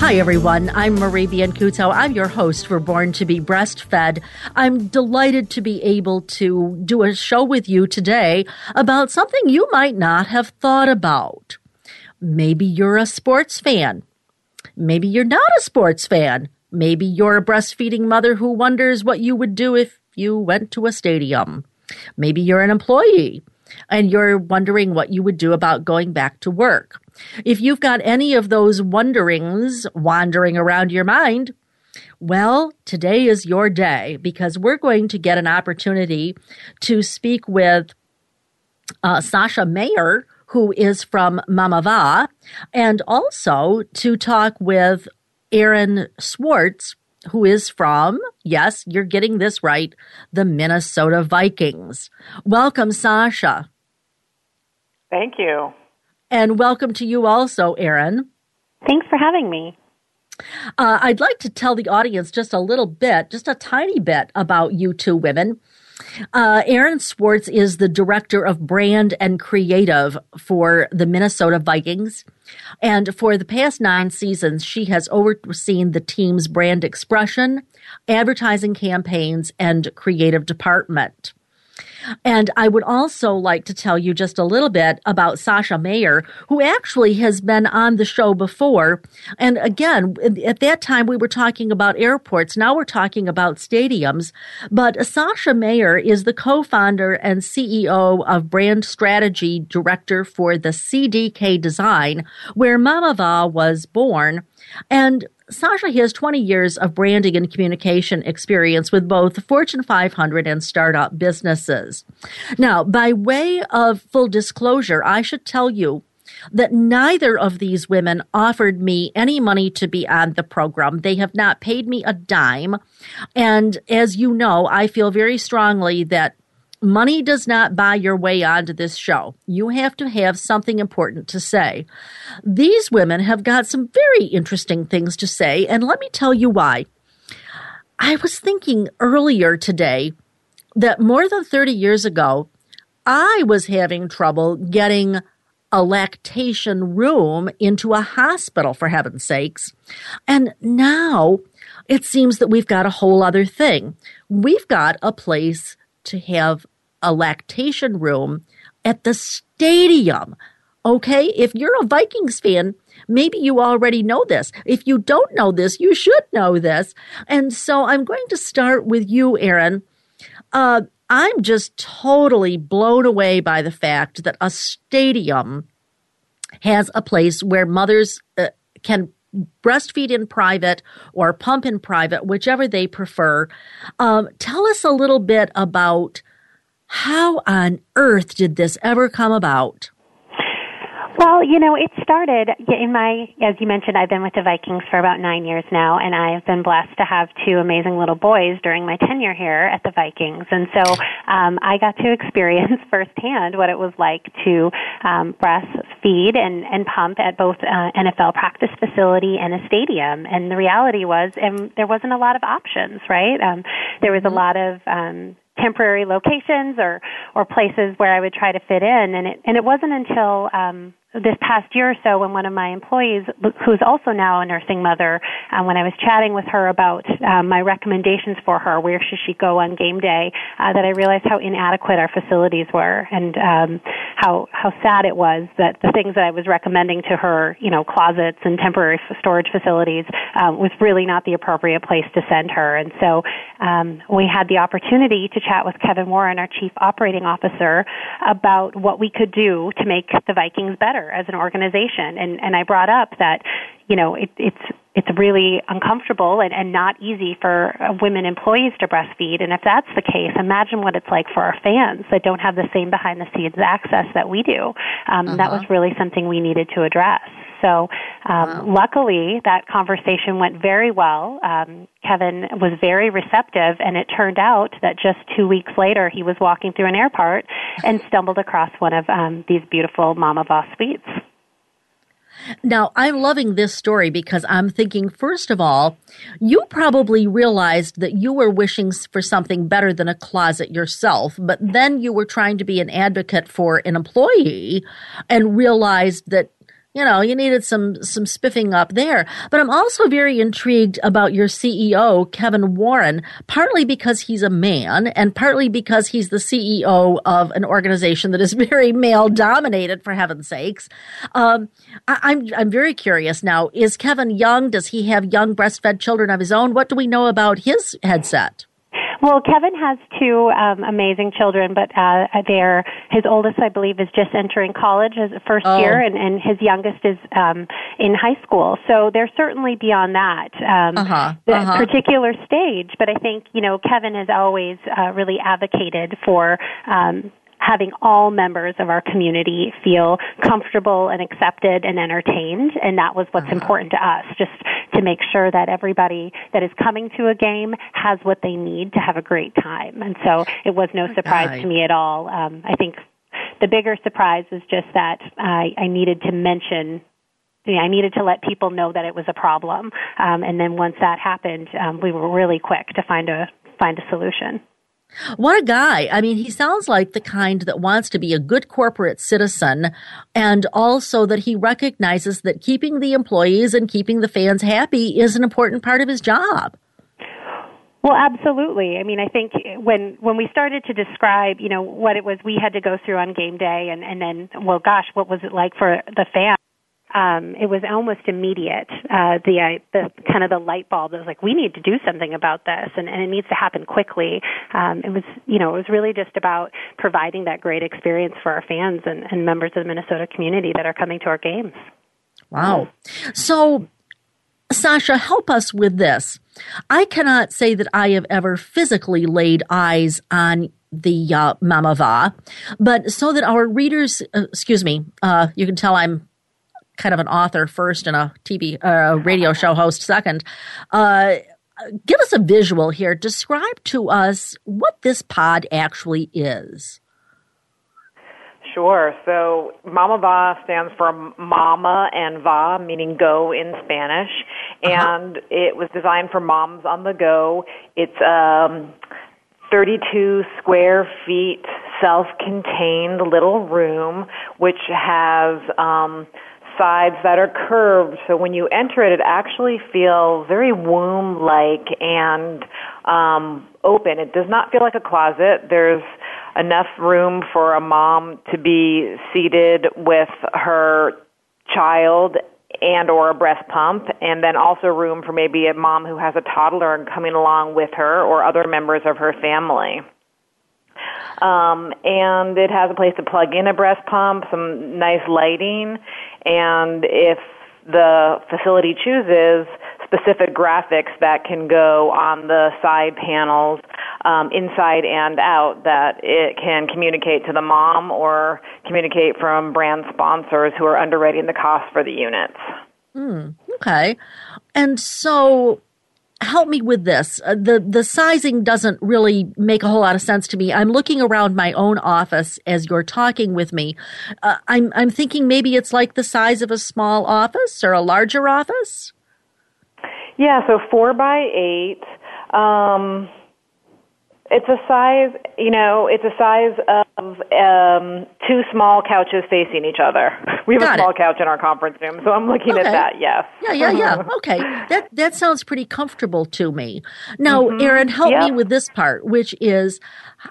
Hi, everyone. I'm Marie Biancuzzo. I'm your host for Born to be Breastfed. I'm delighted to be able to do a show with you today about something you might not have thought about. Maybe you're a sports fan. Maybe you're not a sports fan. Maybe you're a breastfeeding mother who wonders what you would do if you went to a stadium. Maybe you're an employee and you're wondering what you would do about going back to work. If you've got any of those wonderings wandering around your mind, well, today is your day because we're going to get an opportunity to speak with uh, Sascha Mayer, who is from Mamava, and also to talk with Erin Swartz, who is from, yes, you're getting this right, the Minnesota Vikings. Welcome, Sascha. Thank you. And welcome to you also, Erin. Thanks for having me. Uh, I'd like to tell the audience just a little bit, just a tiny bit about you two women. Uh, Erin Swartz is the director of brand and creative for the Minnesota Vikings. And for the past nine seasons, she has overseen the team's brand expression, advertising campaigns, and creative department. And I would also like to tell you just a little bit about Sascha Mayer, who actually has been on the show before. And again, at that time we were talking about airports. Now we're talking about stadiums. But Sascha Mayer is the co-founder and CEO of brand strategy director for the JDK Design, where Mamava was born. And Sascha has 20 years of branding and communication experience with both Fortune 500 and startup businesses. Now, by way of full disclosure, I should tell you that neither of these women offered me any money to be on the program. They have not paid me a dime. And as you know, I feel very strongly that Money does not buy your way onto this show. You have to have something important to say. These women have got some very interesting things to say, and let me tell you why. I was thinking earlier today that more than 30 years ago, I was having trouble getting a lactation room into a hospital, for heaven's sakes. And now it seems that we've got a whole other thing. We've got a place to have a lactation room at the stadium. Okay, if you're a Vikings fan, maybe you already know this. If you don't know this, you should know this. And so I'm going to start with you, Erin. Uh, I'm just totally blown away by the fact that a stadium has a place where mothers uh, can breastfeed in private or pump in private, whichever they prefer. Um, tell us a little bit about how on earth did this ever come about? Well, you know, it started in my, as you mentioned, I've been with the Vikings for about nine years now, and I've been blessed to have two amazing little boys during my tenure here at the Vikings. And so um, I got to experience firsthand what it was like to um, breastfeed and, and pump at both uh, NFL practice facility and a stadium. And the reality was, and there wasn't a lot of options, right? Um, there was a mm-hmm. lot of um, temporary locations or or places where I would try to fit in. And it and it wasn't until um this past year or so when one of my employees who's also now a nursing mother um, when i was chatting with her about um, my recommendations for her where should she go on game day uh, that i realized how inadequate our facilities were and um, how how sad it was that the things that I was recommending to her, you know, closets and temporary storage facilities, um, was really not the appropriate place to send her. And so um, we had the opportunity to chat with Kevin Warren, our chief operating officer, about what we could do to make the Vikings better as an organization. And and I brought up that you know, it, it's it's really uncomfortable and, and not easy for uh, women employees to breastfeed. And if that's the case, imagine what it's like for our fans that don't have the same behind the scenes access that we do. Um, uh-huh. That was really something we needed to address. So, um, wow. luckily, that conversation went very well. Um, Kevin was very receptive, and it turned out that just two weeks later, he was walking through an airport and stumbled across one of um, these beautiful Mamava suites. Now, I'm loving this story because I'm thinking, first of all, you probably realized that you were wishing for something better than a closet yourself, but then you were trying to be an advocate for an employee and realized that you know, you needed some some spiffing up there. But I'm also very intrigued about your CEO, Kevin Warren, partly because he's a man and partly because he's the CEO of an organization that is very male dominated, for heaven's sakes. Um, I, I'm I'm very curious now. Is Kevin young? Does he have young breastfed children of his own? What do we know about his headset? Well, Kevin has two um, amazing children, but uh, they're his oldest, I believe, is just entering college as a first oh. year, and, and his youngest is um, in high school. So they're certainly beyond that um, uh-huh. the uh-huh. particular stage. But I think you know Kevin has always uh, really advocated for um, having all members of our community feel comfortable and accepted and entertained. And that was what's uh-huh. important to us, just to make sure that everybody that is coming to a game has what they need to have a great time. And so it was no surprise to me at all. Um, I think the bigger surprise was just that I, I needed to mention I needed to let people know that it was a problem, um, and then once that happened, um, we were really quick to find a find a solution. What a guy. I mean, he sounds like the kind that wants to be a good corporate citizen and also that he recognizes that keeping the employees and keeping the fans happy is an important part of his job. Well, absolutely. I mean, I think when when we started to describe, you know, what it was we had to go through on game day, and and then, well, gosh, what was it like for the fans? Um, it was almost immediate. Uh, the uh, the kind of the light bulb that was like, we need to do something about this, and, and it needs to happen quickly. Um, it was, you know, it was really just about providing that great experience for our fans and, and members of the Minnesota community that are coming to our games. Wow. So, Sascha, help us with this. I cannot say that I have ever physically laid eyes on the uh, Mamava, but so that our readers, uh, excuse me, uh, you can tell I'm kind of an author first and a TV uh, radio show host second. Uh, give us a visual here. Describe to us what this pod actually is. Sure. So Mamava stands for Mama and Va, meaning go in Spanish, uh-huh. and it was designed for moms on the go. It's um, 32 square feet, self-contained little room, which has um, sides that are curved. So when you enter it, it actually feels very womb like and um, open. It does not feel like a closet. There's enough room for a mom to be seated with her child and or a breast pump and then also room for maybe a mom who has a toddler and coming along with her or other members of her family. Um, and it has a place to plug in a breast pump, some nice lighting, and if the facility chooses specific graphics that can go on the side panels um, inside and out that it can communicate to the mom or communicate from brand sponsors who are underwriting the cost for the units. Mm, okay. And so help me with this. Uh, the the sizing doesn't really make a whole lot of sense to me. I'm looking around my own office as you're talking with me. Uh, I'm I'm thinking maybe it's like the size of a small office or a larger office. Yeah, so four by eight. Um, It's a size, you know, it's a size of um, two small couches facing each other. We have Got a small it. couch in our conference room, so I'm looking Okay. at that. Yes. Yeah, yeah, yeah. Okay. That that sounds pretty comfortable to me. Now, Erin, help me Mm-hmm. Yep. with this part, which is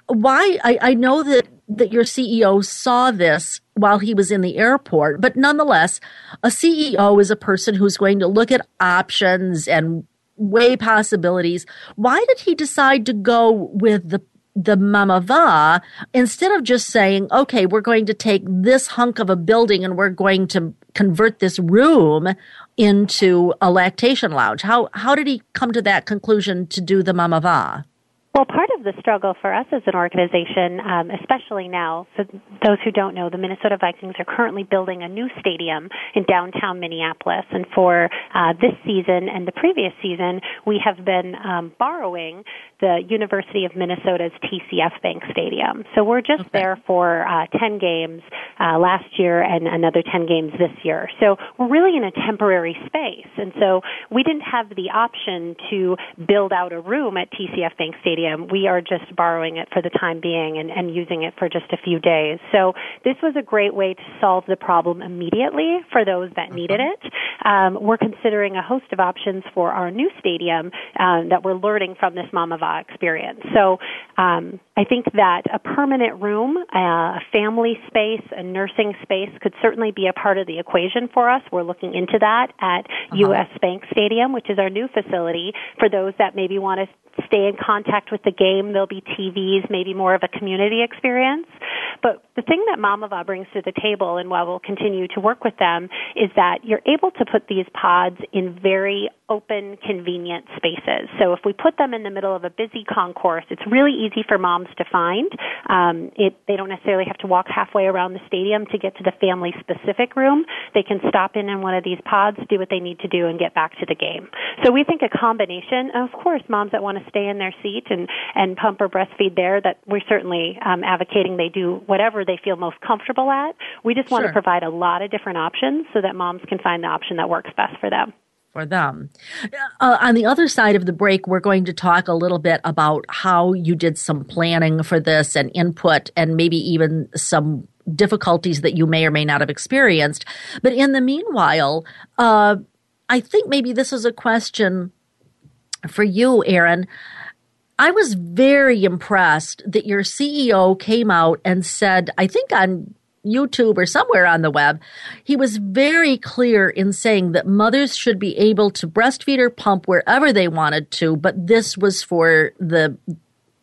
why I, I know that that your CEO saw this while he was in the airport, but nonetheless, a CEO is a person who's going to look at options and weigh possibilities. Why did he decide to go with the the mamava instead of just saying, okay, we're going to take this hunk of a building and we're going to convert this room into a lactation lounge. How how did he come to that conclusion to do the mamava? Well, part of the struggle for us as an organization, um, especially now, so those who don't know, the Minnesota Vikings are currently building a new stadium in downtown Minneapolis. And for uh, this season and the previous season, we have been um, borrowing the University of Minnesota's TCF Bank Stadium. So we're just there for uh, 10 games uh, last year and another 10 games this year. So we're really in a temporary space. And so we didn't have the option to build out a room at TCF Bank Stadium. We are just borrowing it for the time being and, and using it for just a few days. So this was a great way to solve the problem immediately for those that needed it. Um, we're considering a host of options for our new stadium um, that we're learning from this Mamava experience. So um, I think that a permanent room, uh, a family space, a nursing space could certainly be a part of the equation for us. We're looking into that at U.S. Bank Stadium, which is our new facility for those that maybe want to stay in contact with the game. There'll be TVs, maybe more of a community experience. But the thing that Mamava brings to the table, and why we'll continue to work with them, is that you're able to put these pods in very open, convenient spaces. So if we put them in the middle of a busy concourse, it's really easy for moms to find. Um, it, they don't necessarily have to walk halfway around the stadium to get to the family specific room. They can stop in in one of these pods, do what they need to do, and get back to the game. So we think a combination, of course, moms that want to stay in their seat and, and pump or breastfeed there, that we're certainly um, advocating they do whatever they feel most comfortable at. We just want Sure. to provide a lot of different options so that moms can find the option that works best for them. for them. Uh, on the other side of the break, we're going to talk a little bit about how you did some planning for this and input and maybe even some difficulties that you may or may not have experienced. But in the meanwhile, uh, I think maybe this is a question for you, Erin. I was very impressed that your CEO came out and said, I think on YouTube or somewhere on the web, he was very clear in saying that mothers should be able to breastfeed or pump wherever they wanted to, but this was for the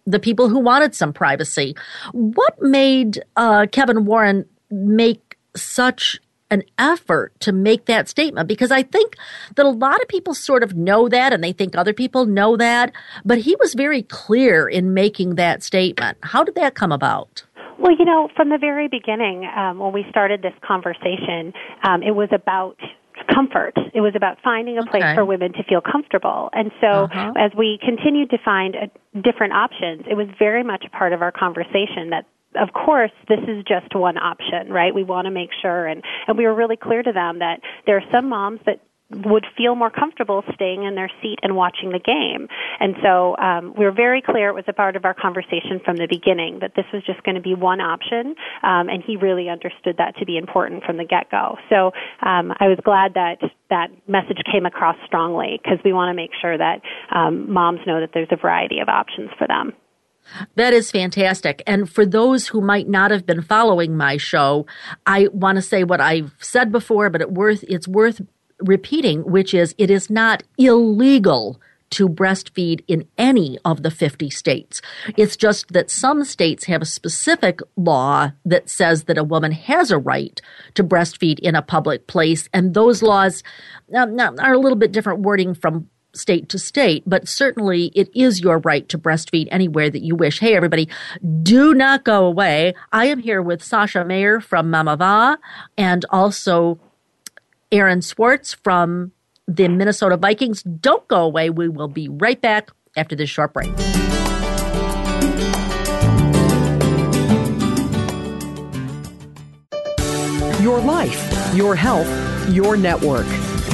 the people who wanted some privacy. What made uh, Kevin Warren make such an effort to make that statement? Because I think that a lot of people sort of know that and they think other people know that, but he was very clear in making that statement. How did that come about? Well, you know, from the very beginning, um, when we started this conversation, um, it was about comfort. It was about finding a place Okay. for women to feel comfortable. And so, Uh-huh. as we continued to find uh, different options, it was very much a part of our conversation that of course, this is just one option, right? We want to make sure, and, and we were really clear to them that there are some moms that would feel more comfortable staying in their seat and watching the game. And so um, we were very clear it was a part of our conversation from the beginning that this was just going to be one option, um, and he really understood that to be important from the get-go. So um, I was glad that that message came across strongly because we want to make sure that um, moms know that there's a variety of options for them. That is fantastic. And for those who might not have been following my show, I want to say what I've said before, but it worth, it's worth repeating, which is it is not illegal to breastfeed in any of the 50 states. It's just that some states have a specific law that says that a woman has a right to breastfeed in a public place, and those laws um, are a little bit different wording from state to state, but certainly it is your right to breastfeed anywhere that you wish. Hey, everybody, do not go away. I am here with Sascha Mayer from Mamava and also Erin Swartz from the Minnesota Vikings. Don't go away. We will be right back after this short break. Your life, your health, your network.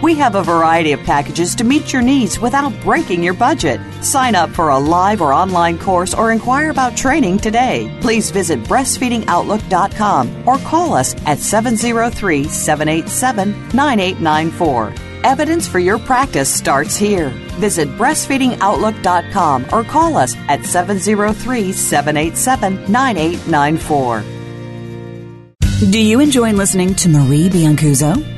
We have a variety of packages to meet your needs without breaking your budget. Sign up for a live or online course or inquire about training today. Please visit breastfeedingoutlook.com or call us at 703 787 9894. Evidence for your practice starts here. Visit breastfeedingoutlook.com or call us at 703 787 9894. Do you enjoy listening to Marie Biancuzzo?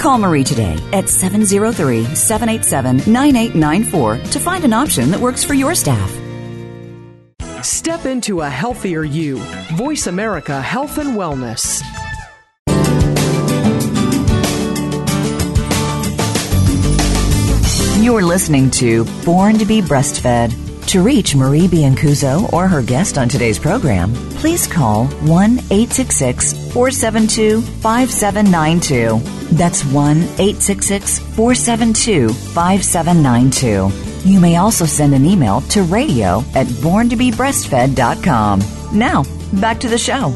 Call Marie today at 703 787 9894 to find an option that works for your staff. Step into a healthier you. Voice America Health and Wellness. You're listening to Born to be Breastfed. To reach Marie Biancuzzo or her guest on today's program, please call 1 866 472 5792. That's 1 866 472 5792. You may also send an email to radio at borntobebreastfed.com. Now, back to the show.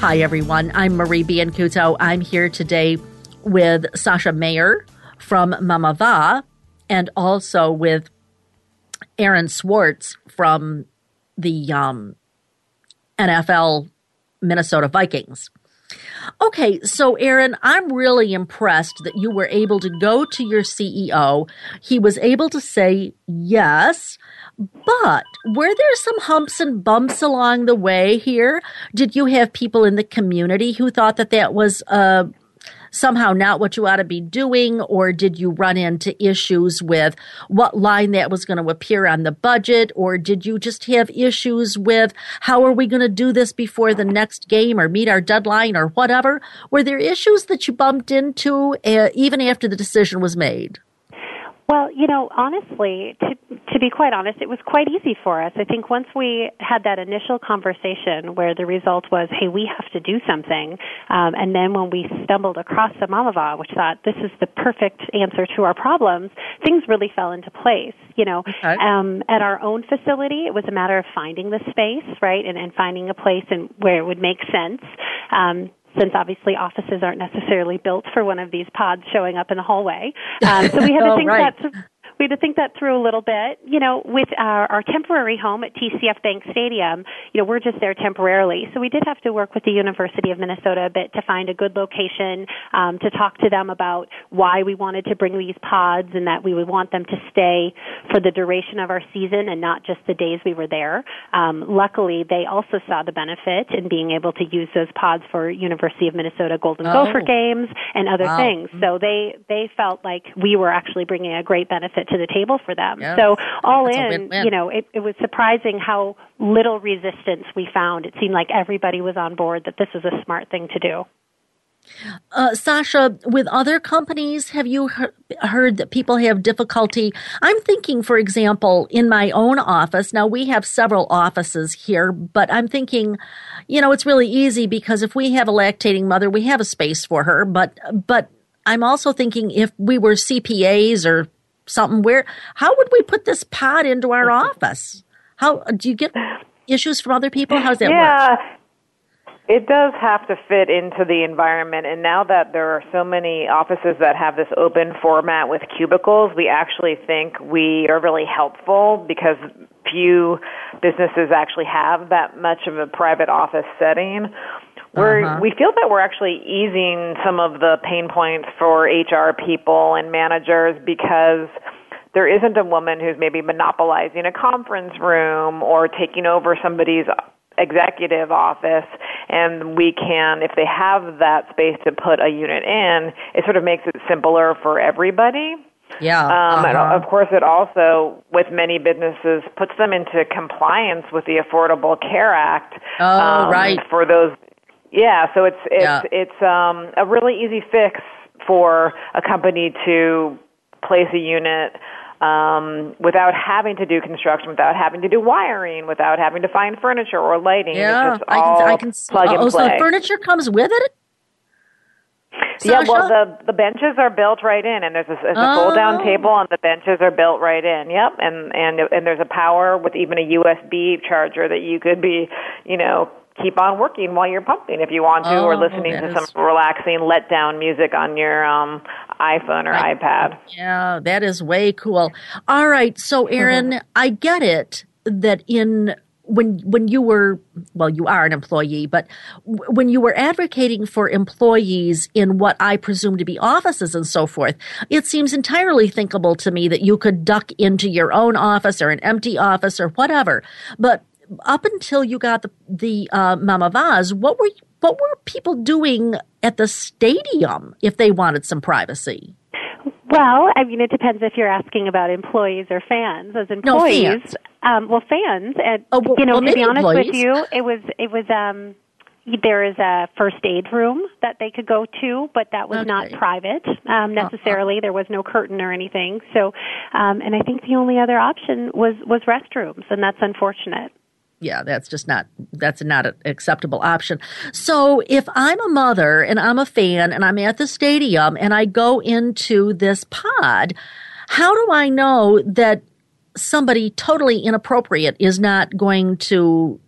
Hi, everyone. I'm Marie Biancuzzo. I'm here today with Sascha Mayer from Mamava and also with Erin Swartz from the um, NFL Minnesota Vikings. Okay, so Erin, I'm really impressed that you were able to go to your CEO. He was able to say yes, but were there some humps and bumps along the way here? Did you have people in the community who thought that that was a somehow not what you ought to be doing? Or did you run into issues with what line that was going to appear on the budget? Or did you just have issues with how are we going to do this before the next game or meet our deadline or whatever? Were there issues that you bumped into uh, even after the decision was made? Well, you know, honestly, to to be quite honest, it was quite easy for us. I think once we had that initial conversation where the result was, "Hey, we have to do something," um, and then when we stumbled across the Mamava, which thought this is the perfect answer to our problems, things really fell into place. You know, okay. um, at our own facility, it was a matter of finding the space, right, and, and finding a place and where it would make sense. Um, since obviously offices aren't necessarily built for one of these pods showing up in the hallway. Um, so we had to oh, think right. that we had to think that through a little bit. You know, with our, our temporary home at TCF Bank Stadium, you know, we're just there temporarily. So we did have to work with the University of Minnesota a bit to find a good location, um, to talk to them about why we wanted to bring these pods and that we would want them to stay for the duration of our season and not just the days we were there. Um, luckily, they also saw the benefit in being able to use those pods for University of Minnesota Golden oh. Gopher games and other wow. things. So they, they felt like we were actually bringing a great benefit to the table for them. Yeah. So all That's in, you know, it, it was surprising how little resistance we found. It seemed like everybody was on board that this was a smart thing to do. Uh, Sascha, with other companies, have you he- heard that people have difficulty? I'm thinking, for example, in my own office. Now, we have several offices here, but I'm thinking, you know, it's really easy because if we have a lactating mother, we have a space for her. But, but I'm also thinking if we were CPAs or something where how would we put this pod into our office how do you get issues from other people how does that yeah. work It does have to fit into the environment, and now that there are so many offices that have this open format with cubicles, we actually think we are really helpful because few businesses actually have that much of a private office setting. We're, Uh-huh. We feel that we're actually easing some of the pain points for HR people and managers because there isn't a woman who's maybe monopolizing a conference room or taking over somebody's executive office and we can if they have that space to put a unit in it sort of makes it simpler for everybody Yeah. um, uh-huh. of course, it also, with many businesses, puts them into compliance with the Affordable Care Act. Oh, um, right. For those, yeah. So it's it's Yeah. it's um, a really easy fix for a company to place a unit um, without having to do construction, without having to do wiring, without having to find furniture or lighting. yeah, I can, I can plug and oh, so play. the furniture comes with it? Yeah, well, the the benches are built right in, and there's a, there's a Oh. fold down table, and the benches are built right in. Yep, and and and there's a power with even a USB charger that you could be, you know, keep on working while you're pumping if you want to, or Oh, listening that to is- some relaxing let down music on your um iPhone or I- iPad. Yeah, that is way cool. All right, so Erin, I get it that in when when you were well, you are an employee, but w- when you were advocating for employees in what I presume to be offices and so forth, it seems entirely thinkable to me that you could duck into your own office or an empty office or whatever. But up until you got the the uh, Mamavas, what were what were people doing at the stadium if they wanted some privacy? Well, I mean, it depends if you're asking about employees or fans. As No, employees, fans. um, well, fans, and Oh, well- you know, well, to be honest employees. with you, it was it was um, there is a first aid room that they could go to, but that was not private um, necessarily. There was no curtain or anything. So, um, and I think the only other option was was restrooms, and that's unfortunate. Yeah, that's just not that's not an acceptable option. So if I'm a mother and I'm a fan and I'm at the stadium and I go into this pod, how do I know that somebody totally inappropriate is not going to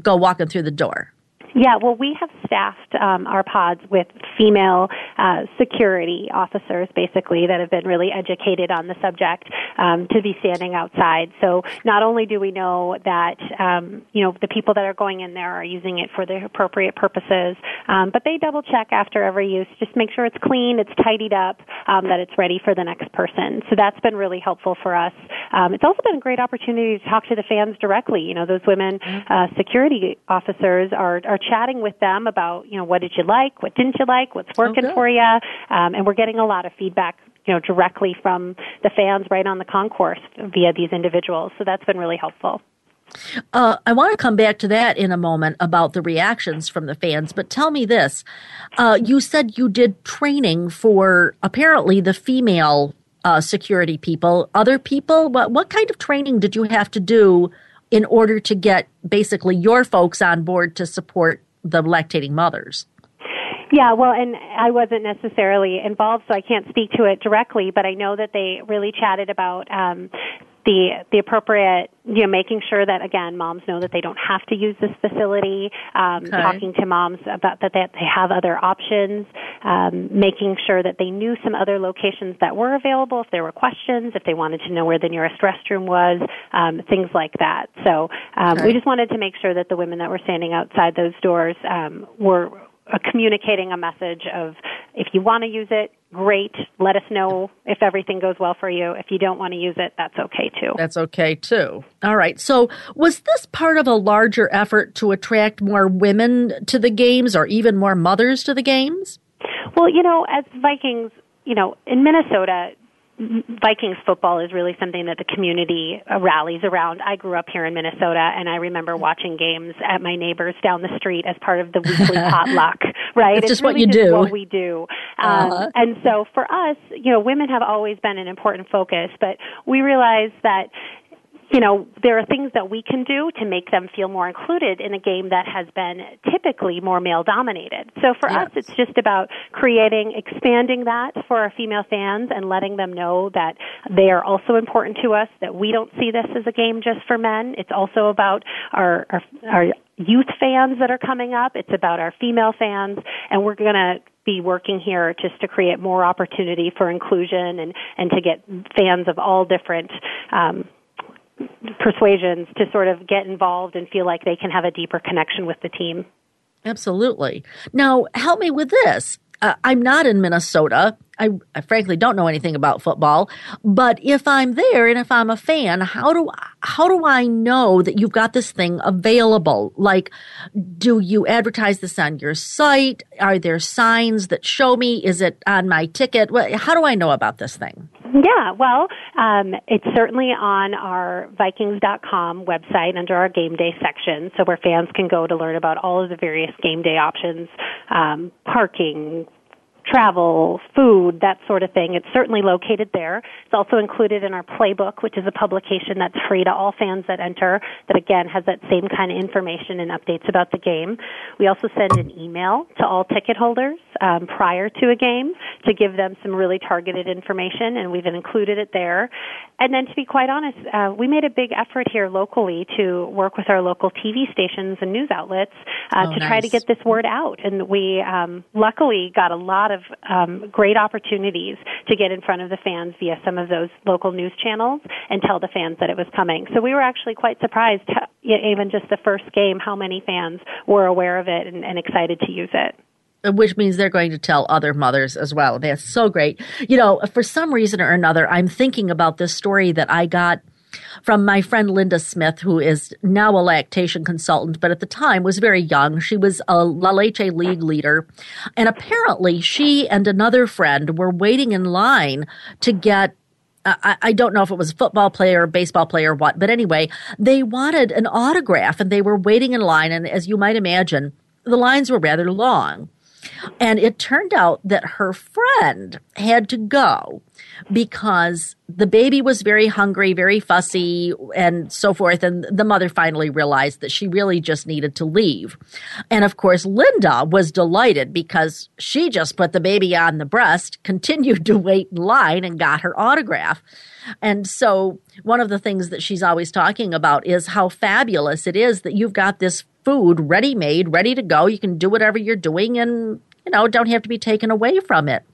go walking through the door? Yeah, well, we have staffed um, our pods with female uh, security officers, basically, that have been really educated on the subject um, to be standing outside. So not only do we know that um, you know the people that are going in there are using it for the appropriate purposes, um, but they double check after every use, just make sure it's clean, it's tidied up, um, that it's ready for the next person. So that's been really helpful for us. Um, it's also been a great opportunity to talk to the fans directly. You know, those women uh, security officers are are chatting with them about you know what did you like, what didn't you like, what's working good. for you, um, and we're getting a lot of feedback. You know, directly from the fans right on the concourse via these individuals. So that's been really helpful. Uh, I want to come back to that in a moment about the reactions from the fans, but tell me this. Uh, you said you did training for apparently the female uh, security people. Other people, what, what kind of training did you have to do in order to get basically your folks on board to support the lactating mothers? Yeah, well, and I wasn't necessarily involved, so I can't speak to it directly, but I know that they really chatted about um, the the appropriate, you know, making sure that again, moms know that they don't have to use this facility. Um, Okay. Talking to moms about that, that they have other options. Um, making sure that they knew some other locations that were available if there were questions, if they wanted to know where the nearest restroom was, um, things like that. So um, Okay. we just wanted to make sure that the women that were standing outside those doors um, were uh, communicating a message of if you want to use it, great. Let us know if everything goes well for you. If you don't want to use it, that's okay too. That's okay too. All right. So, was this part of a larger effort to attract more women to the games or even more mothers to the games? Well, you know, as Vikings, you know, in Minnesota, Vikings football is really something that the community uh, rallies around. I grew up here in Minnesota, and I remember watching games at my neighbors down the street as part of the weekly potluck. Right? It's just what you do. What we do. Um, Uh-huh. And so for us, you know, women have always been an important focus, but we realize that you know, there are things that we can do to make them feel more included in a game that has been typically more male dominated. So for us, it's just about creating, expanding that for our female fans and letting them know that they are also important to us, that we don't see this as a game just for men. It's also about our, our, our youth fans that are coming up. It's about our female fans, and we're going to be working here just to create more opportunity for inclusion and and to get fans of all different. Um, persuasions to sort of get involved and feel like they can have a deeper connection with the team. Absolutely. Now, help me with this. Uh, I'm not in Minnesota. I, I, frankly don't know anything about football, but if I'm there and if I'm a fan, how do how do I know that you've got this thing available? Like, do you advertise this on your site? Are there signs that show me? Is it on my ticket? How do I know about this thing? Yeah, well, um, it's certainly on our Vikings.com website under our game day section, so where fans can go to learn about all of the various game day options, um, parking, travel, food, that sort of thing. It's certainly located there. It's also included in our playbook, which is a publication that's free to all fans that enter, that again has that same kind of information and updates about the game. We also send an email to all ticket holders um, prior to a game to give them some really targeted information, and we've included it there. And then to be quite honest, uh, we made a big effort here locally to work with our local TV stations and news outlets uh, oh, to nice. try to get this word out. And we um, luckily got a lot of um, great opportunities to get in front of the fans via some of those local news channels and tell the fans that it was coming. So we were actually quite surprised, even just the first game, how many fans were aware of it and, and excited to use it which means they're going to tell other mothers as well. That's so great. You know, for some reason or another, I'm thinking about this story that I got from my friend Linda Smith, who is now a lactation consultant, but at the time was very young. She was a La Leche League leader. And apparently she and another friend were waiting in line to get I, don't know if it was a football player baseball player what, but anyway, they wanted an autograph and they were waiting in line. And as you might imagine, the lines were rather long. And it turned out that her friend had to go because the baby was very hungry, very fussy, and so forth. And the mother finally realized that she really just needed to leave. And of course, Linda was delighted because she just put the baby on the breast, continued to wait in line, and got her autograph. And so, one of the things that she's always talking about is how fabulous it is that you've got this food ready made, ready to go. You can do whatever you're doing and you know, don't have to be taken away from it.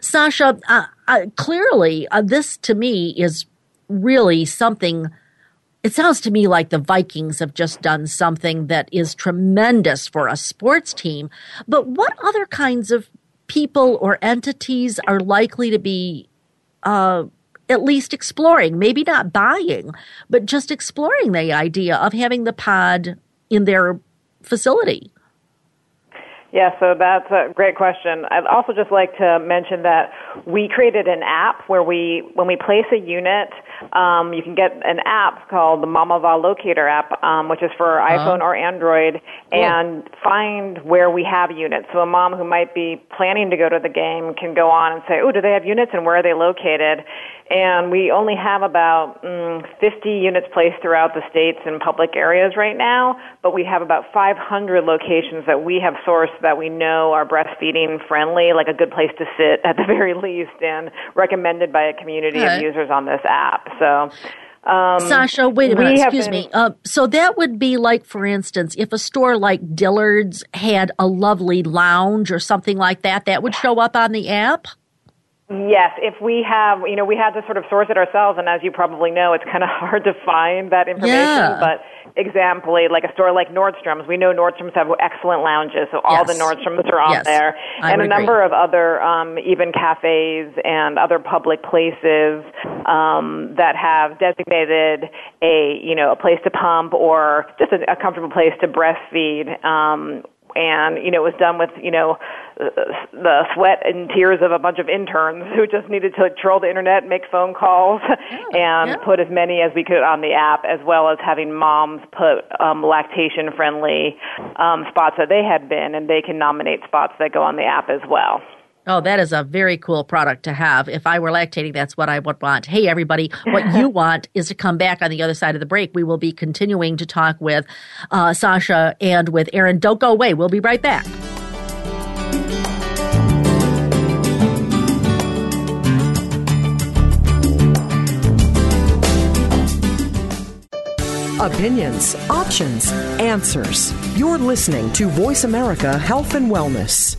Sascha, uh, uh, clearly, uh, this to me is really something. It sounds to me like the Vikings have just done something that is tremendous for a sports team. But what other kinds of people or entities are likely to be uh, at least exploring, maybe not buying, but just exploring the idea of having the pod in their facility? Yeah, so that's a great question. I'd also just like to mention that we created an app where we, when we place a unit, um, you can get an app called the Mamava Locator app, um, which is for uh-huh. iPhone or Android, and find where we have units. So a mom who might be planning to go to the game can go on and say, "Oh, do they have units and where are they located?" And we only have about mm, 50 units placed throughout the states in public areas right now, but we have about 500 locations that we have sourced that we know are breastfeeding friendly, like a good place to sit at the very least, and recommended by a community okay. of users on this app. So. Um, Sascha, wait a minute. Excuse been, me. Uh, so that would be like, for instance, if a store like Dillard's had a lovely lounge or something like that, that would show up on the app. Yes, if we have, you know, we had to sort of source it ourselves, and as you probably know, it's kind of hard to find that information. Yeah. But examply, like a store like Nordstrom's, we know Nordstrom's have excellent lounges, so all yes. the Nordstroms are on yes. there, I and a number of other, um, even cafes and other public places um, that have designated a, you know, a place to pump or just a, a comfortable place to breastfeed. Um, and you know it was done with you know the sweat and tears of a bunch of interns who just needed to troll the internet, make phone calls, and yeah. put as many as we could on the app, as well as having moms put um, lactation friendly um, spots that they had been, and they can nominate spots that go on the app as well. Oh, that is a very cool product to have. If I were lactating, that's what I would want. Hey, everybody, what you want is to come back on the other side of the break. We will be continuing to talk with uh, Sascha and with Erin. Don't go away. We'll be right back. Opinions, options, answers. You're listening to Voice America Health and Wellness.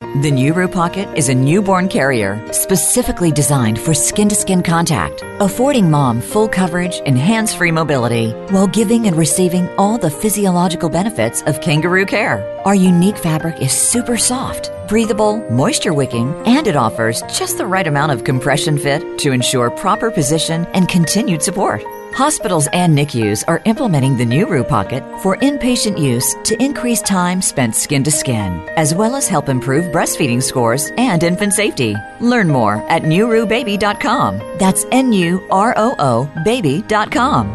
The Nuroo Pocket is a newborn carrier specifically designed for skin to skin contact, affording mom full coverage and hands free mobility while giving and receiving all the physiological benefits of kangaroo care. Our unique fabric is super soft, breathable, moisture wicking, and it offers just the right amount of compression fit to ensure proper position and continued support. Hospitals and NICUs are implementing the new Nuroo Pocket for inpatient use to increase time spent skin to skin, as well as help improve breastfeeding scores and infant safety. Learn more at NurooBaby.com. That's N U R O O baby.com.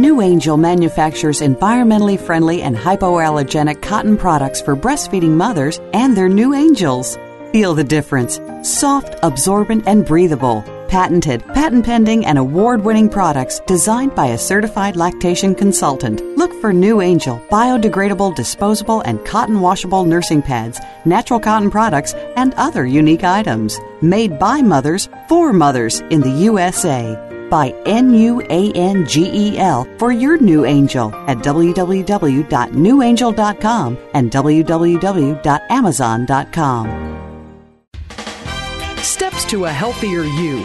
New Angel manufactures environmentally friendly and hypoallergenic cotton products for breastfeeding mothers and their new angels. Feel the difference. Soft, absorbent, and breathable patented, patent pending, and award winning products designed by a certified lactation consultant. Look for NuAngel biodegradable, disposable, and cotton washable nursing pads, natural cotton products, and other unique items. Made by mothers for mothers in the USA. By N U A N G E L for your new angel at www.nuangel.com and www.amazon.com. Steps to a healthier you.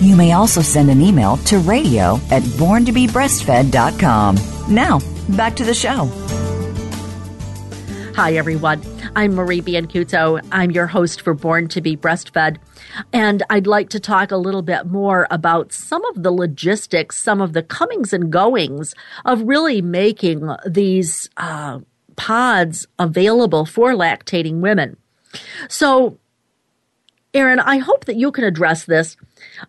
You may also send an email to radio at borntobebreastfed.com. Now, back to the show. Hi, everyone. I'm Marie Biancuzzo. I'm your host for Born to be Breastfed. And I'd like to talk a little bit more about some of the logistics, some of the comings and goings of really making these uh, pods available for lactating women. So, Erin, I hope that you can address this.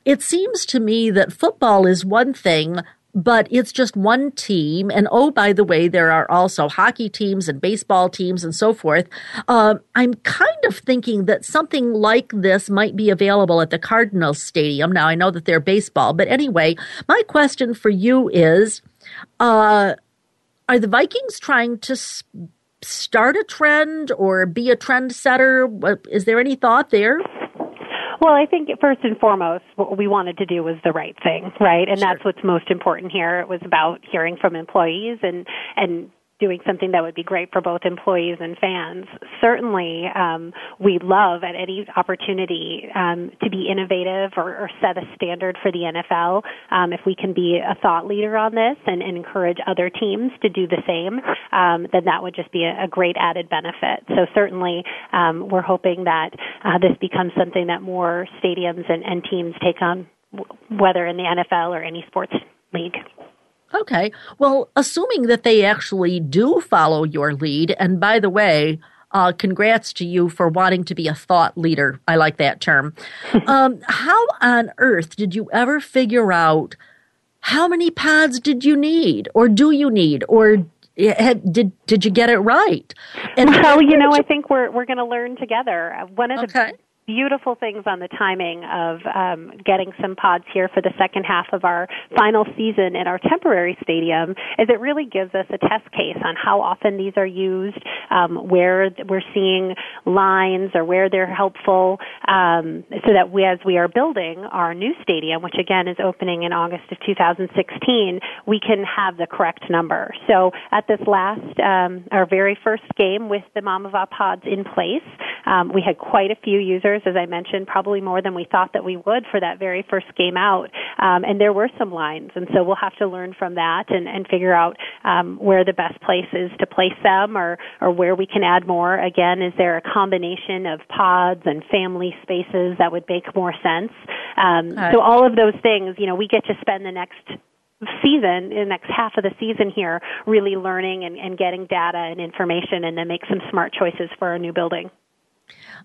It seems to me that football is one thing, but it's just one team. And oh, by the way, there are also hockey teams and baseball teams and so forth. Uh, I'm kind of thinking that something like this might be available at the Cardinals Stadium. Now, I know that they're baseball, but anyway, my question for you is uh, Are the Vikings trying to start a trend or be a trendsetter? Is there any thought there? Well, I think first and foremost, what we wanted to do was the right thing, right? And sure. that's what's most important here. It was about hearing from employees and and doing something that would be great for both employees and fans. Certainly, um, we love at any opportunity um, to be innovative or, or, set a standard for the NFL. Um, if we can be a thought leader on this and, and encourage other teams to do the same, um, then that would just be a, a great added benefit. So certainly, um, we're hoping that uh, this becomes something that more stadiums and, and teams take on, whether in the NFL or any sports league. Okay. Well, assuming that they actually do follow your lead, and by the way, uh, congrats to you for wanting to be a thought leader. I like that term. um, how on earth did you ever figure out how many pods did you need, or do you need, or did did you get it right? And well, you know, I think we're we're going to learn together. One of the beautiful things on the timing of um, getting some pods here for the second half of our final season in our temporary stadium is it really gives us a test case on how often these are used, um, where we're seeing lines or where they're helpful, um, so that we, as we are building our new stadium, which again is opening in August of 2016, we can have the correct number. So at this last, um, our very first game with the Mamava pods in place, um, we had quite a few users as I mentioned, probably more than we thought that we would for that very first game out. Um, and there were some lines, and so we'll have to learn from that and, and figure out um, where the best place is to place them, or or where we can add more. Again, is there a combination of pods and family spaces that would make more sense? Um, So all of those things, you know, we get to spend the next season, in the next half of the season here, really learning and, and getting data and information and then make some smart choices for our new building.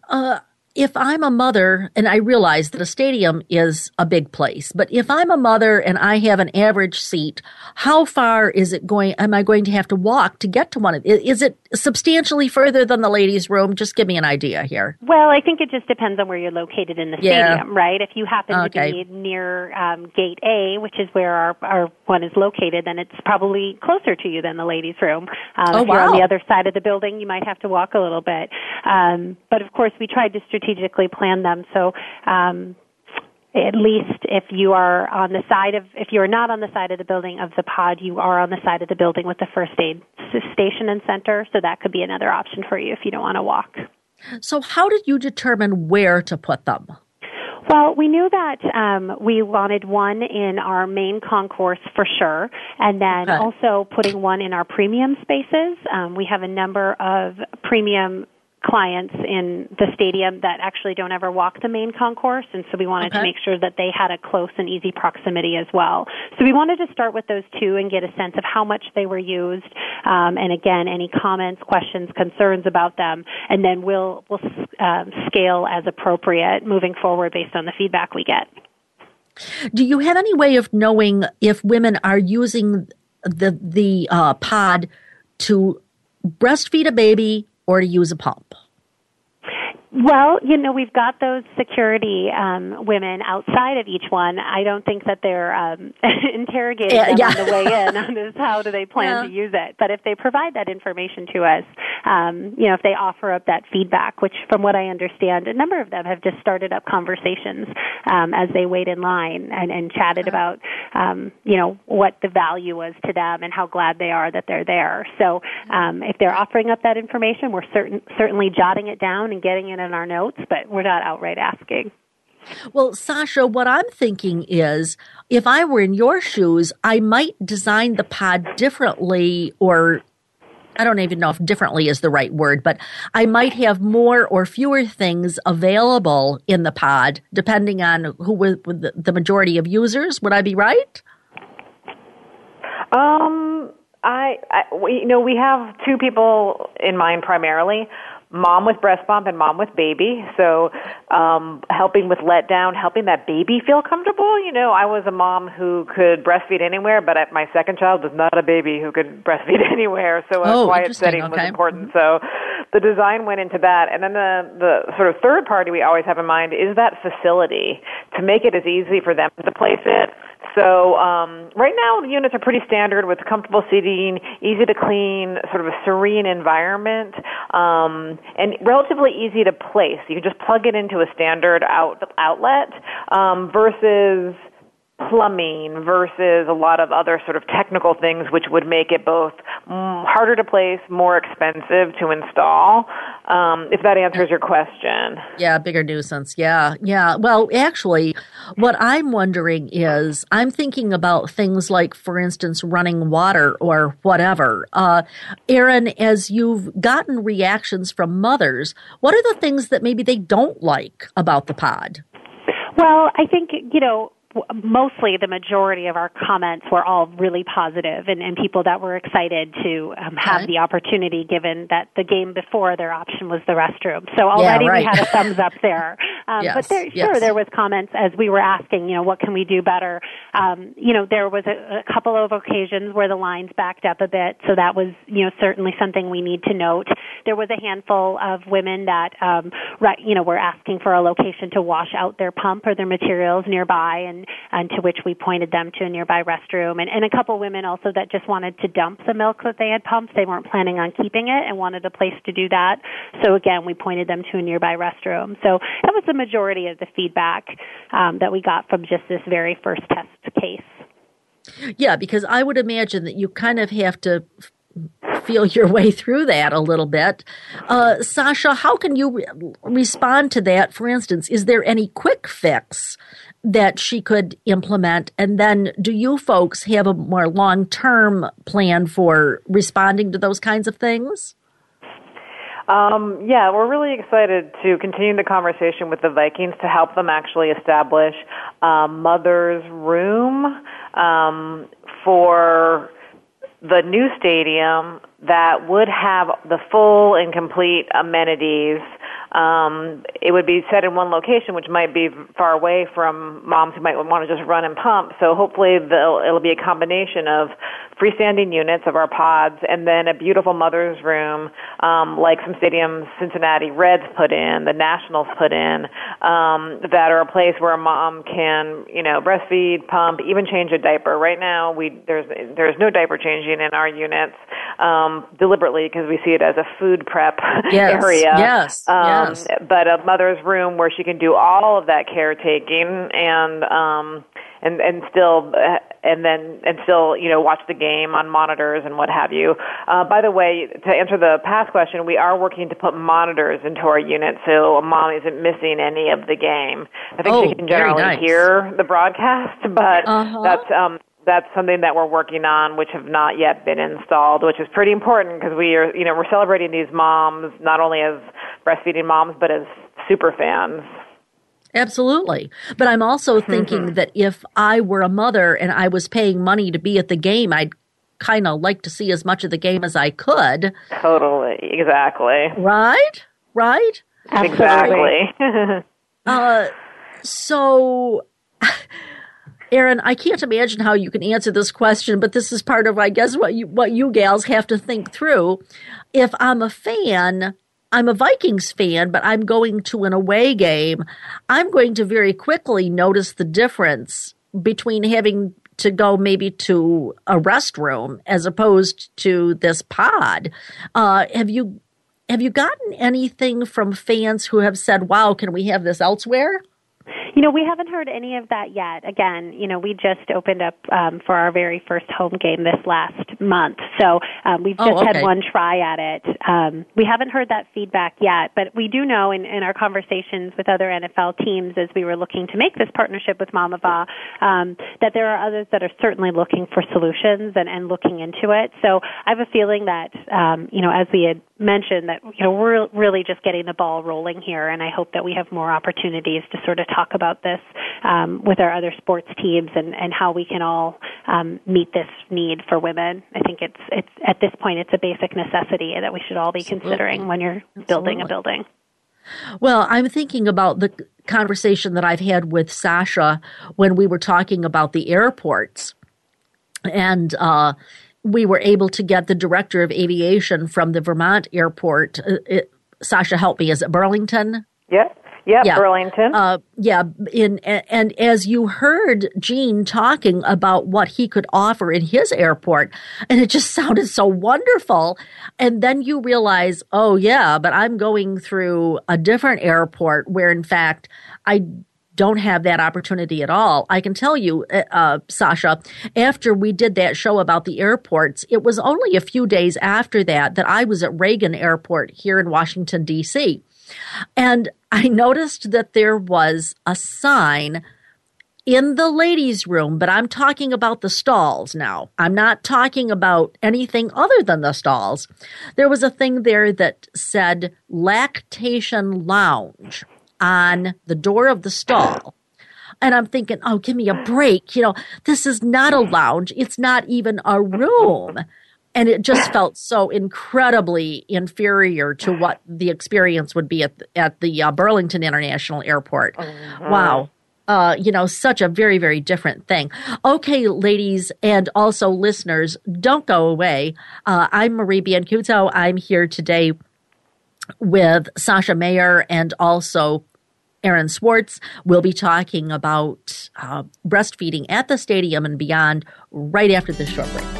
Uh, if I'm a mother, and I realize that a stadium is a big place, but if I'm a mother and I have an average seat, how far is it going? Am I going to have to walk to get to one of? Is it substantially further than the ladies' room? Just give me an idea here. Well, I think it just depends on where you're located in the Yeah. stadium, right? If you happen Okay. to be near um, Gate A, which is where our, our one is located, then it's probably closer to you than the ladies' room. Um, Oh, if you're on the other side of the building, you might have to walk a little bit. Um, but of course, we tried to strategically plan them so. Um, at least if you are on the side of if you are not on the side of the building of the pod you are on the side of the building with the first aid station and center so that could be another option for you if you don't want to walk So, how did you determine where to put them? well, we knew that um, we wanted one in our main concourse for sure, and then Okay. also putting one in our premium spaces. Um, we have a number of premium clients in the stadium that actually don't ever walk the main concourse, and so we wanted to make sure that they had a close and easy proximity as well. So we wanted to start with those two and get a sense of how much they were used, um, and again, any comments, questions, concerns about them, and then we'll we'll um, scale as appropriate moving forward based on the feedback we get. Do you have any way of knowing if women are using the the uh, pod to breastfeed a baby or to use a pump? Well, you know, we've got those security um, women outside of each one. I don't think that they're um, interrogating Yeah, them yeah. on the way in on this, how do they plan Yeah. to use it. But if they provide that information to us, um, you know, if they offer up that feedback, which from what I understand, a number of them have just started up conversations um, as they wait in line and, and chatted about, um, you know, what the value was to them and how glad they are that they're there. So um, if they're offering up that information, we're certain, certainly jotting it down and getting it in our notes, but we're not outright asking. Well, Sascha, what I'm thinking is if I were in your shoes, I might design the pod differently or I don't even know if differently is the right word, but I might have more or fewer things available in the pod depending on who was the- the majority of users. Would I be right? Um, I, I we, you know, we have two people in mind primarily. Mom with breast pump and mom with baby. So, um, helping with letdown, helping that baby feel comfortable. You know, I was a mom who could breastfeed anywhere, but my second child was not a baby who could breastfeed anywhere. So a Oh, quiet setting was important. So, the design went into that, and then the the sort of third party we always have in mind is that facility to make it as easy for them to place it. So um, right now the units are pretty standard with comfortable seating, easy to clean, sort of a serene environment, um, and relatively easy to place. You can just plug it into a standard out outlet um, versus plumbing versus a lot of other sort of technical things which would make it both mm, harder to place, more expensive to install. Um, if that answers your question. Yeah, bigger nuisance. Yeah, yeah. Well, actually, what I'm wondering is I'm thinking about things like, for instance, running water or whatever. Uh, Erin, as you've gotten reactions from mothers, what are the things that maybe they don't like about the pod? Well, I think, you know, w- mostly the majority of our comments were all really positive and, and people that were excited to um, have Okay. the opportunity given that the game before their option was the restroom. So already right. we had a thumbs up there. Um, Yes, but there, yes. sure, there was comments as we were asking, you know, what can we do better? Um, you know, there was a, a couple of occasions where the lines backed up a bit, so that was, you know, certainly something we need to note. There was a handful of women that, um, right, you know, were asking for a location to wash out their pump or their materials nearby, and, and to which we pointed them to a nearby restroom. And, and a couple women also that just wanted to dump the milk that they had pumped. They weren't planning on keeping it and wanted a place to do that. So again, we pointed them to a nearby restroom. So that was the majority of the feedback um, that we got from just this very first test case. Yeah, because I would imagine that you kind of have to feel your way through that a little bit. Uh, Sascha, how can you re- respond to that? For instance, is there any quick fix that she could implement? And then do you folks have a more long term plan for responding to those kinds of things? Um, yeah, we're really excited to continue the conversation with the Vikings to help them actually establish a mother's room um, for the new stadium that would have the full and complete amenities um, it would be set in one location, which might be far away from moms who might want to just run and pump. So hopefully it'll be a combination of freestanding units of our pods and then a beautiful mother's room, um, like some stadiums Cincinnati Reds put in, the Nationals put in, um, that are a place where a mom can, you know, breastfeed, pump, even change a diaper. Right now, we there's there's no diaper changing in our units um, deliberately because we see it as a food prep yes, area. Yes, um, yes. But a mother's room where she can do all of that caretaking and um, and and still and then and still you know watch the game on monitors and what have you. Uh, by the way, to answer the past question, we are working to put monitors into our unit so a mom isn't missing any of the game. I think oh, she can generally nice. hear the broadcast, but uh-huh. that's um that's something that we're working on, which have not yet been installed, which is pretty important because we are, you know, we're celebrating these moms not only as breastfeeding moms but as super fans. Absolutely. But I'm also mm-hmm. thinking that if I were a mother and I was paying money to be at the game, I'd kind of like to see as much of the game as I could. Totally. Exactly. Right? Right? Exactly. uh, so. Erin, I can't imagine how you can answer this question, but this is part of, I guess, what you what you gals have to think through. If I'm a fan I'm a Vikings fan, but I'm going to an away game, I'm going to very quickly notice the difference between having to go maybe to a restroom as opposed to this pod. Uh, have you have you gotten anything from fans who have said, "Wow, can we have this elsewhere"? You know, we haven't heard any of that yet. Again, you know, we just opened up um, for our very first home game this last month, so um, we've just oh, okay. had one try at it. Um, we haven't heard that feedback yet, but we do know in, in our conversations with other NFL teams as we were looking to make this partnership with Mamava um, that there are others that are certainly looking for solutions and, and looking into it. So I have a feeling that, um, you know, as we had mentioned, that you know we're really just getting the ball rolling here, and I hope that we have more opportunities to sort of talk about about this um, with our other sports teams and, and how we can all um, meet this need for women. I think it's it's at this point it's a basic necessity that we should all be Absolutely. considering when you're building Absolutely. a building. Well, I'm thinking about the conversation that I've had with Sascha when we were talking about the airports, and uh, we were able to get the director of aviation from the Vermont airport. Uh, it, Sascha, help me. Is it Burlington? Yep. Yep, yeah, Burlington. Uh, yeah, in and as you heard Gene talking about what he could offer in his airport, and it just sounded so wonderful. And then you realize, oh yeah, but I'm going through a different airport where, in fact, I don't have that opportunity at all. I can tell you, uh, uh Sascha, after we did that show about the airports, it was only a few days after that that I was at Reagan Airport here in Washington, D.C. And I noticed that there was a sign in the ladies' room, but I'm talking about the stalls now. I'm not talking about anything other than the stalls. There was a thing there that said lactation lounge on the door of the stall. And I'm thinking, oh, give me a break. You know, this is not a lounge. It's not even a room and it just felt so incredibly inferior to what the experience would be at the, at the uh, Burlington International Airport. Uh-huh. Wow. Uh, you know, such a very, very different thing. Okay, ladies and also listeners, don't go away. Uh, I'm Marie Biancuzzo. I'm here today with Sascha Mayer and also Erin Swartz. We'll be talking about uh, breastfeeding at the stadium and beyond right after this short break.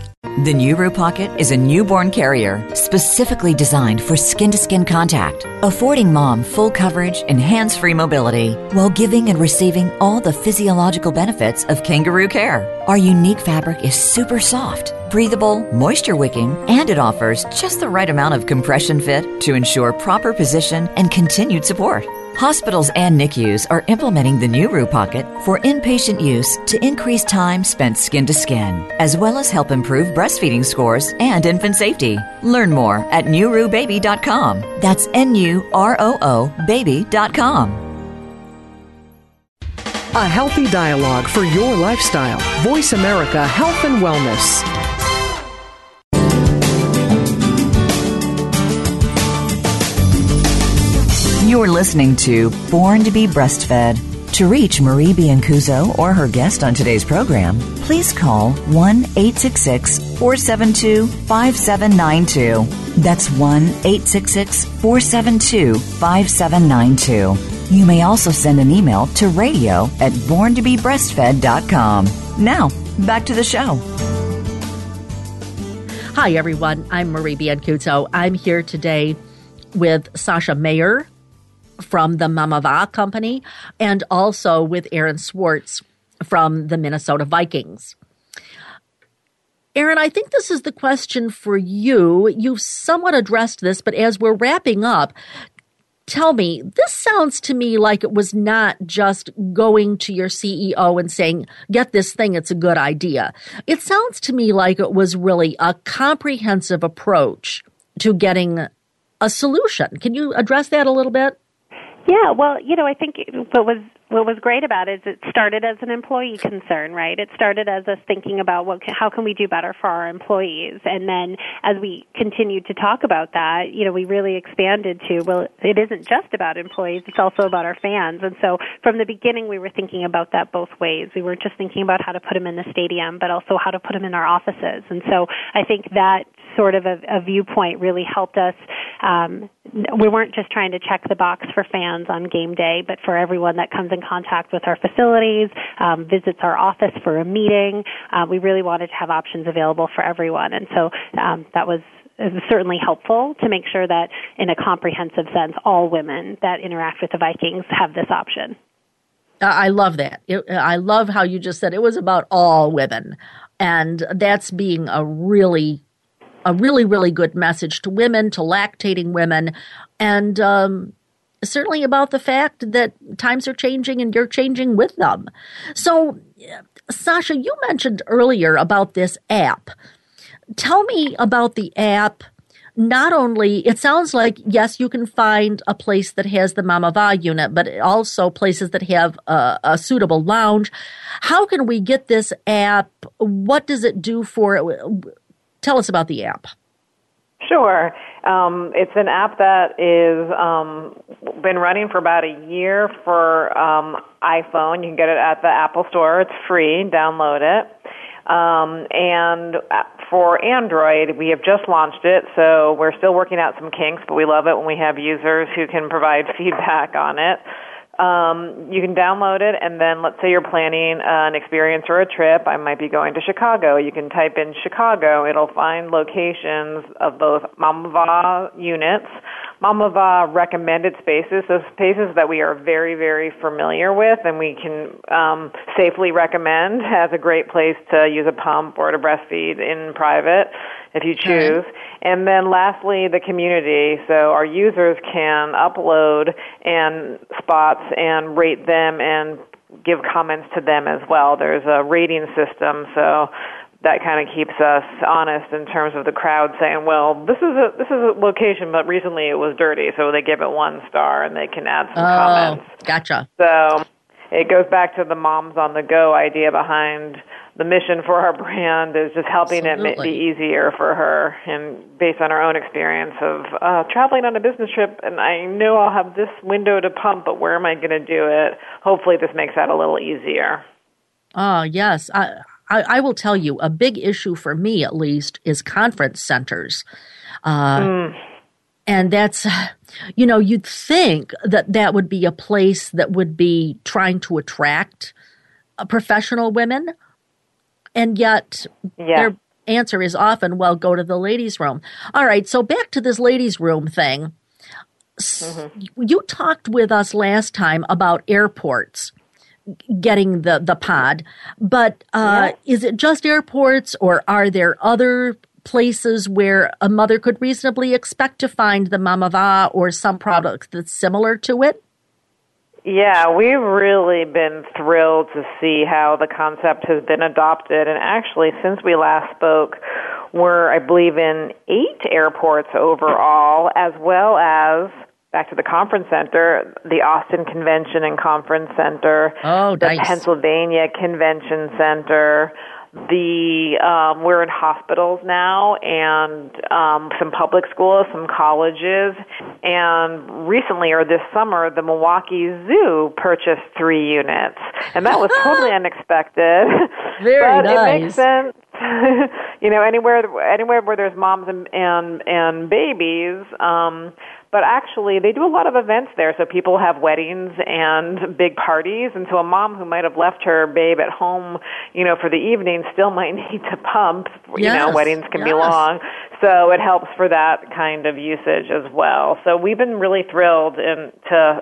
The Nuroo Pocket is a newborn carrier specifically designed for skin to skin contact, affording mom full coverage and hands free mobility while giving and receiving all the physiological benefits of kangaroo care. Our unique fabric is super soft, breathable, moisture wicking, and it offers just the right amount of compression fit to ensure proper position and continued support. Hospitals and NICUs are implementing the new Nuroo Pocket for inpatient use to increase time spent skin to skin, as well as help improve breastfeeding scores and infant safety. Learn more at NurooBaby.com. That's N U R O O baby.com. A healthy dialogue for your lifestyle. Voice America Health and Wellness. You're listening to Born to be Breastfed. To reach Marie Biancuzzo or her guest on today's program, please call 1 866 472 5792. That's 1 866 472 5792. You may also send an email to radio at borntobebreastfed.com. Now, back to the show. Hi, everyone. I'm Marie Biancuzzo. I'm here today with Sascha Mayer from the Mamava Company and also with Erin Swartz from the Minnesota Vikings. Erin, I think this is the question for you. You've somewhat addressed this, but as we're wrapping up, tell me, this sounds to me like it was not just going to your CEO and saying, get this thing, it's a good idea. It sounds to me like it was really a comprehensive approach to getting a solution. Can you address that a little bit? Yeah, well, you know, I think what was what was great about it is it started as an employee concern, right? It started as us thinking about what how can we do better for our employees, and then as we continued to talk about that, you know, we really expanded to well, it isn't just about employees; it's also about our fans. And so, from the beginning, we were thinking about that both ways. We weren't just thinking about how to put them in the stadium, but also how to put them in our offices. And so, I think that sort of a, a viewpoint really helped us. Um, we weren't just trying to check the box for fans on game day, but for everyone that comes in contact with our facilities, um, visits our office for a meeting. Uh, we really wanted to have options available for everyone, and so um, that was certainly helpful to make sure that in a comprehensive sense all women that interact with the Vikings have this option. I love that. I love how you just said it was about all women. And that's being a really a really, really good message to women, to lactating women, and um, certainly about the fact that times are changing and you're changing with them. So, Sascha, you mentioned earlier about this app. Tell me about the app. Not only, it sounds like, yes, you can find a place that has the Mamava unit, but also places that have a, a suitable lounge. How can we get this app? What does it do for Tell us about the app. Sure. Um, it's an app that is um, been running for about a year for um, iPhone. You can get it at the Apple Store. It's free. Download it. Um, and for Android, we have just launched it, so we're still working out some kinks, but we love it when we have users who can provide feedback on it. Um, you can download it, and then let's say you're planning an experience or a trip. I might be going to Chicago. You can type in Chicago. It'll find locations of both Mamava units, Mamava recommended spaces, those spaces that we are very, very familiar with and we can um, safely recommend as a great place to use a pump or to breastfeed in private if you choose. Okay. And then lastly, the community. So our users can upload and spots and rate them and give comments to them as well. There's a rating system, so that kind of keeps us honest in terms of the crowd saying, "Well, this is a this is a location, but recently it was dirty," so they give it one star and they can add some oh, comments. Gotcha. So it goes back to the moms on the go idea behind the mission for our brand is just helping Absolutely. it be easier for her and based on our own experience of uh, traveling on a business trip. And I know I'll have this window to pump but where am I going to do it? Hopefully this makes that a little easier. Oh yes. I, I, I will tell you a big issue for me at least is conference centers. Uh, mm. and that's you know you'd think that that would be a place that would be trying to attract uh, professional women and yet yeah. answer is often, well, go to the ladies' room. All right, so back to this ladies' room thing. Mm-hmm. You talked with us last time about airports getting the, the pod, but uh, yeah. is it just airports or are there other places where a mother could reasonably expect to find the mamava or some product that's similar to it? Yeah, we've really been thrilled to see how the concept has been adopted. And actually, since we last spoke, we're, I believe, in eight airports overall, as well as back to the conference center, the Austin Convention and Conference Center, oh, the nice. Pennsylvania Convention Center, the um, we're in hospitals now and um, some public schools, some colleges, and recently or this summer, the Milwaukee Zoo purchased three units, and that was totally unexpected. Very but nice. It makes sense. you know, anywhere anywhere where there's moms and and, and babies. Um, but actually they do a lot of events there. So people have weddings and big parties. And so a mom who might have left her babe at home you know for the evening still might need to pump you yes, know weddings can yes. be long. So it helps for that kind of usage as well. So we've been really thrilled in, to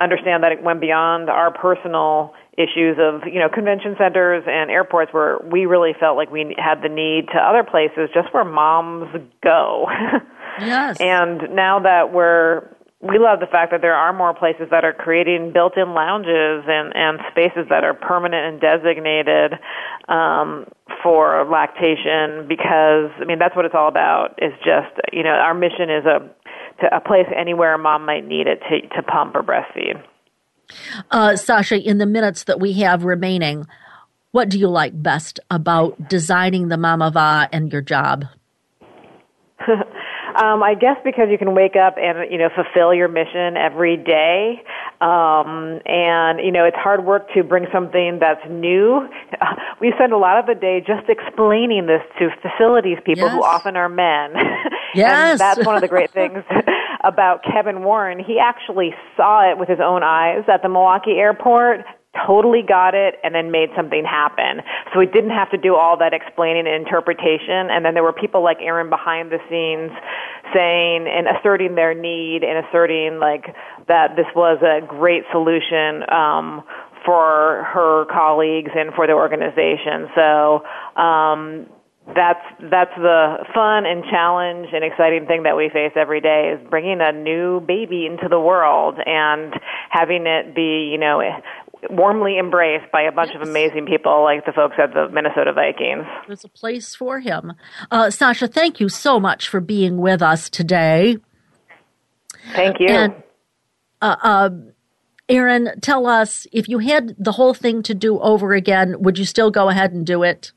understand that it went beyond our personal issues of you know convention centers and airports where we really felt like we had the need to other places just where moms go Yes. And now that we're we love the fact that there are more places that are creating built-in lounges and, and spaces that are permanent and designated um, for lactation because I mean that's what it's all about is just you know our mission is a to a place anywhere a mom might need it to to pump or breastfeed. Uh, Sascha, in the minutes that we have remaining, what do you like best about designing the Mamava and your job? Um, I guess because you can wake up and you know fulfill your mission every day, um, and you know it's hard work to bring something that's new. we spend a lot of the day just explaining this to facilities people yes. who often are men. Yes, and that's one of the great things about Kevin Warren. He actually saw it with his own eyes at the Milwaukee airport totally got it and then made something happen. So we didn't have to do all that explaining and interpretation. And then there were people like Erin behind the scenes saying and asserting their need and asserting like that this was a great solution um, for her colleagues and for the organization. So um, that's that's the fun and challenge and exciting thing that we face every day is bringing a new baby into the world and having it be you know warmly embraced by a bunch yes. of amazing people like the folks at the Minnesota Vikings. There's a place for him. Uh, Sascha, thank you so much for being with us today. Thank you. And, uh, uh, Erin, tell us if you had the whole thing to do over again, would you still go ahead and do it?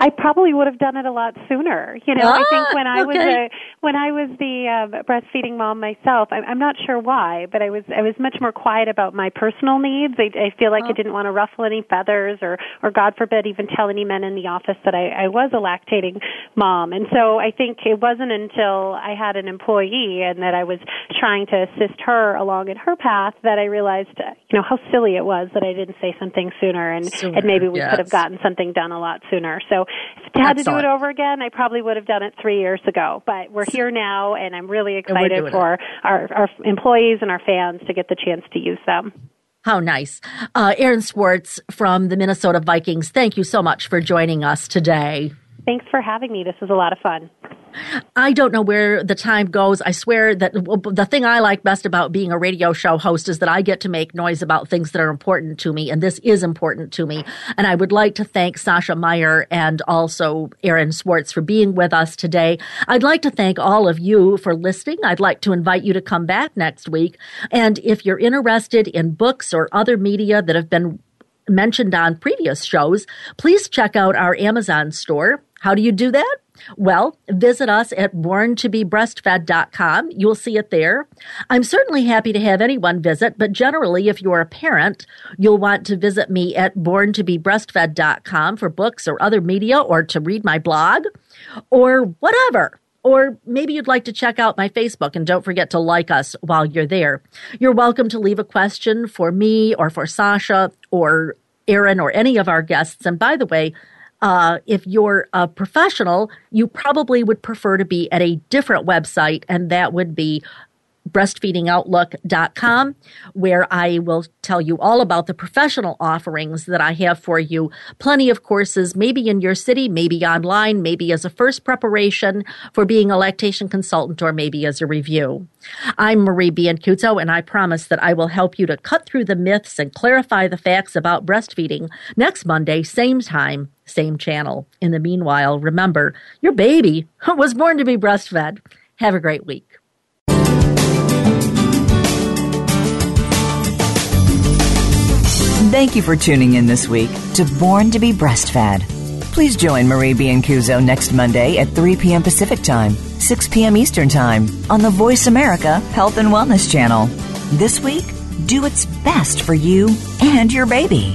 I probably would have done it a lot sooner. You know, ah, I think when I okay. was a when I was the uh, breastfeeding mom myself, I, I'm not sure why, but I was I was much more quiet about my personal needs. I, I feel like oh. I didn't want to ruffle any feathers, or or God forbid, even tell any men in the office that I, I was a lactating mom. And so I think it wasn't until I had an employee and that I was trying to assist her along in her path that I realized, uh, you know, how silly it was that I didn't say something sooner, and sooner, and maybe we yes. could have gotten something done a lot sooner. So if I had to do it over again, I probably would have done it three years ago. But we're here now, and I'm really excited for our, our employees and our fans to get the chance to use them. How nice. Uh, Erin Swartz from the Minnesota Vikings, thank you so much for joining us today. Thanks for having me. This was a lot of fun. I don't know where the time goes. I swear that the thing I like best about being a radio show host is that I get to make noise about things that are important to me, and this is important to me. And I would like to thank Sascha Mayer and also Erin Swartz for being with us today. I'd like to thank all of you for listening. I'd like to invite you to come back next week. And if you're interested in books or other media that have been mentioned on previous shows, please check out our Amazon store. How do you do that? Well, visit us at borntobebreastfed.com. You'll see it there. I'm certainly happy to have anyone visit, but generally, if you're a parent, you'll want to visit me at borntobebreastfed.com for books or other media or to read my blog or whatever. Or maybe you'd like to check out my Facebook and don't forget to like us while you're there. You're welcome to leave a question for me or for Sascha or Erin or any of our guests. And by the way, Uh, if you're a professional, you probably would prefer to be at a different website, and that would be breastfeedingoutlook.com, where I will tell you all about the professional offerings that I have for you. Plenty of courses, maybe in your city, maybe online, maybe as a first preparation for being a lactation consultant, or maybe as a review. I'm Marie Biancuzzo, and I promise that I will help you to cut through the myths and clarify the facts about breastfeeding next Monday, same time, same channel. In the meanwhile, remember, your baby was born to be breastfed. Have a great week. Thank you for tuning in this week to Born to be Breastfed. Please join Marie Biancuzzo next Monday at 3 p.m. Pacific Time, 6 p.m. Eastern Time on the Voice America Health and Wellness Channel. This week, do its best for you and your baby.